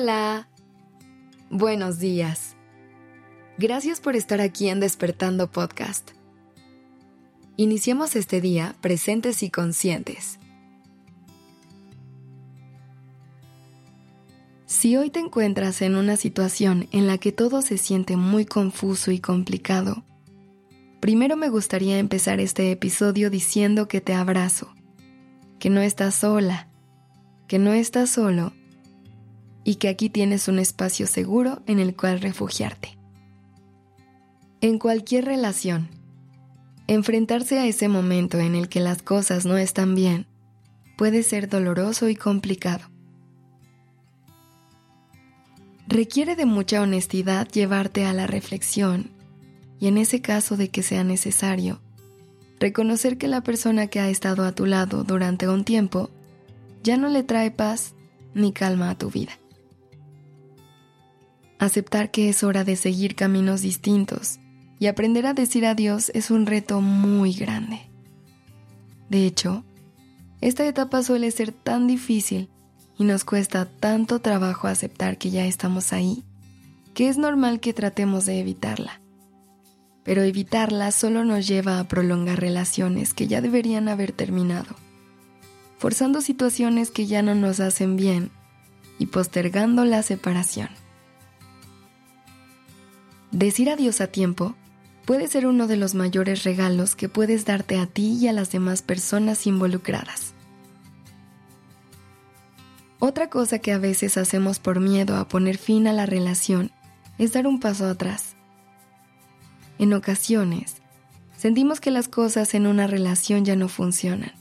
Hola. Buenos días. Gracias por estar aquí en Despertando Podcast. Iniciemos este día presentes y conscientes. Si hoy te encuentras en una situación en la que todo se siente muy confuso y complicado, primero me gustaría empezar este episodio diciendo que te abrazo, que no estás sola, que no estás solo y que aquí tienes un espacio seguro en el cual refugiarte. En cualquier relación, enfrentarse a ese momento en el que las cosas no están bien puede ser doloroso y complicado. Requiere de mucha honestidad llevarte a la reflexión y en ese caso de que sea necesario, reconocer que la persona que ha estado a tu lado durante un tiempo ya no le trae paz ni calma a tu vida. Aceptar que es hora de seguir caminos distintos y aprender a decir adiós es un reto muy grande. De hecho, esta etapa suele ser tan difícil y nos cuesta tanto trabajo aceptar que ya estamos ahí, que es normal que tratemos de evitarla. Pero evitarla solo nos lleva a prolongar relaciones que ya deberían haber terminado, forzando situaciones que ya no nos hacen bien y postergando la separación. Decir adiós a tiempo puede ser uno de los mayores regalos que puedes darte a ti y a las demás personas involucradas. Otra cosa que a veces hacemos por miedo a poner fin a la relación es dar un paso atrás. En ocasiones, sentimos que las cosas en una relación ya no funcionan,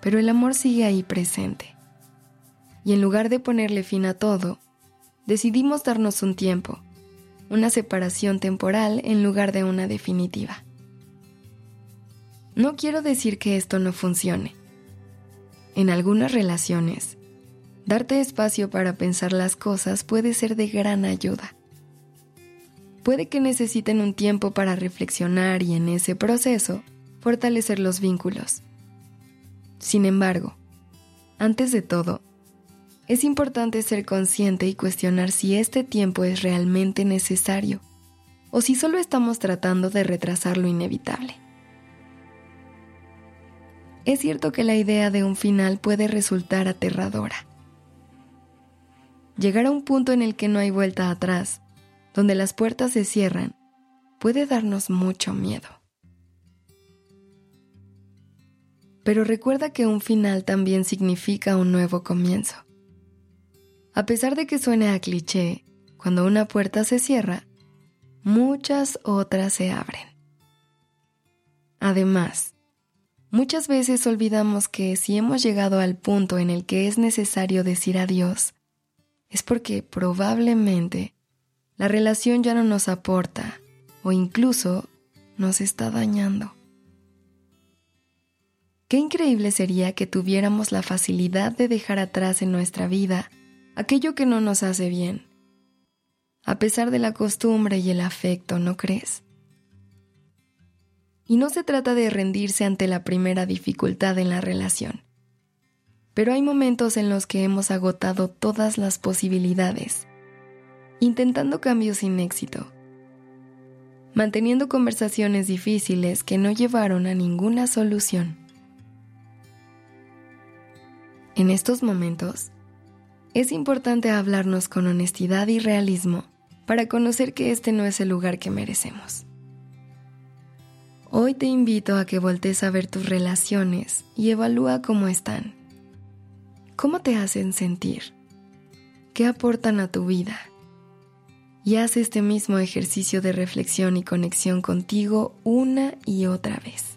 pero el amor sigue ahí presente. Y en lugar de ponerle fin a todo, decidimos darnos un tiempo una separación temporal en lugar de una definitiva. No quiero decir que esto no funcione. En algunas relaciones, darte espacio para pensar las cosas puede ser de gran ayuda. Puede que necesiten un tiempo para reflexionar y en ese proceso fortalecer los vínculos. Sin embargo, antes de todo, es importante ser consciente y cuestionar si este tiempo es realmente necesario o si solo estamos tratando de retrasar lo inevitable. Es cierto que la idea de un final puede resultar aterradora. Llegar a un punto en el que no hay vuelta atrás, donde las puertas se cierran, puede darnos mucho miedo. Pero recuerda que un final también significa un nuevo comienzo. A pesar de que suene a cliché, cuando una puerta se cierra, muchas otras se abren. Además, muchas veces olvidamos que si hemos llegado al punto en el que es necesario decir adiós, es porque probablemente la relación ya no nos aporta o incluso nos está dañando. Qué increíble sería que tuviéramos la facilidad de dejar atrás en nuestra vida aquello que no nos hace bien, a pesar de la costumbre y el afecto, ¿no crees? Y no se trata de rendirse ante la primera dificultad en la relación, pero hay momentos en los que hemos agotado todas las posibilidades, intentando cambios sin éxito, manteniendo conversaciones difíciles que no llevaron a ninguna solución. En estos momentos, es importante hablarnos con honestidad y realismo para conocer que este no es el lugar que merecemos. Hoy te invito a que voltees a ver tus relaciones y evalúa cómo están. ¿Cómo te hacen sentir? ¿Qué aportan a tu vida? Y haz este mismo ejercicio de reflexión y conexión contigo una y otra vez.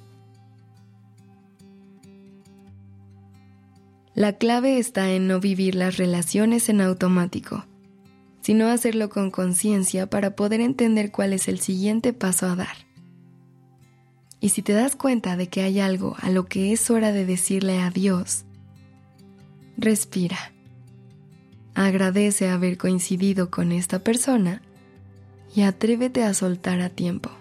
La clave está en no vivir las relaciones en automático, sino hacerlo con conciencia para poder entender cuál es el siguiente paso a dar. Y si te das cuenta de que hay algo a lo que es hora de decirle adiós, respira. Agradece haber coincidido con esta persona y atrévete a soltar a tiempo.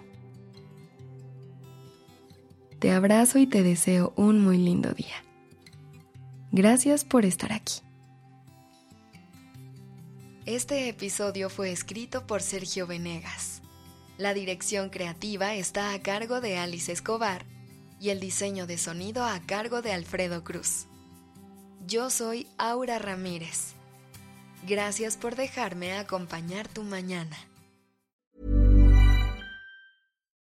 Te abrazo y te deseo un muy lindo día. Gracias por estar aquí. Este episodio fue escrito por Sergio Venegas. La dirección creativa está a cargo de Alice Escobar y el diseño de sonido a cargo de Alfredo Cruz. Yo soy Aura Ramírez. Gracias por dejarme acompañar tu mañana.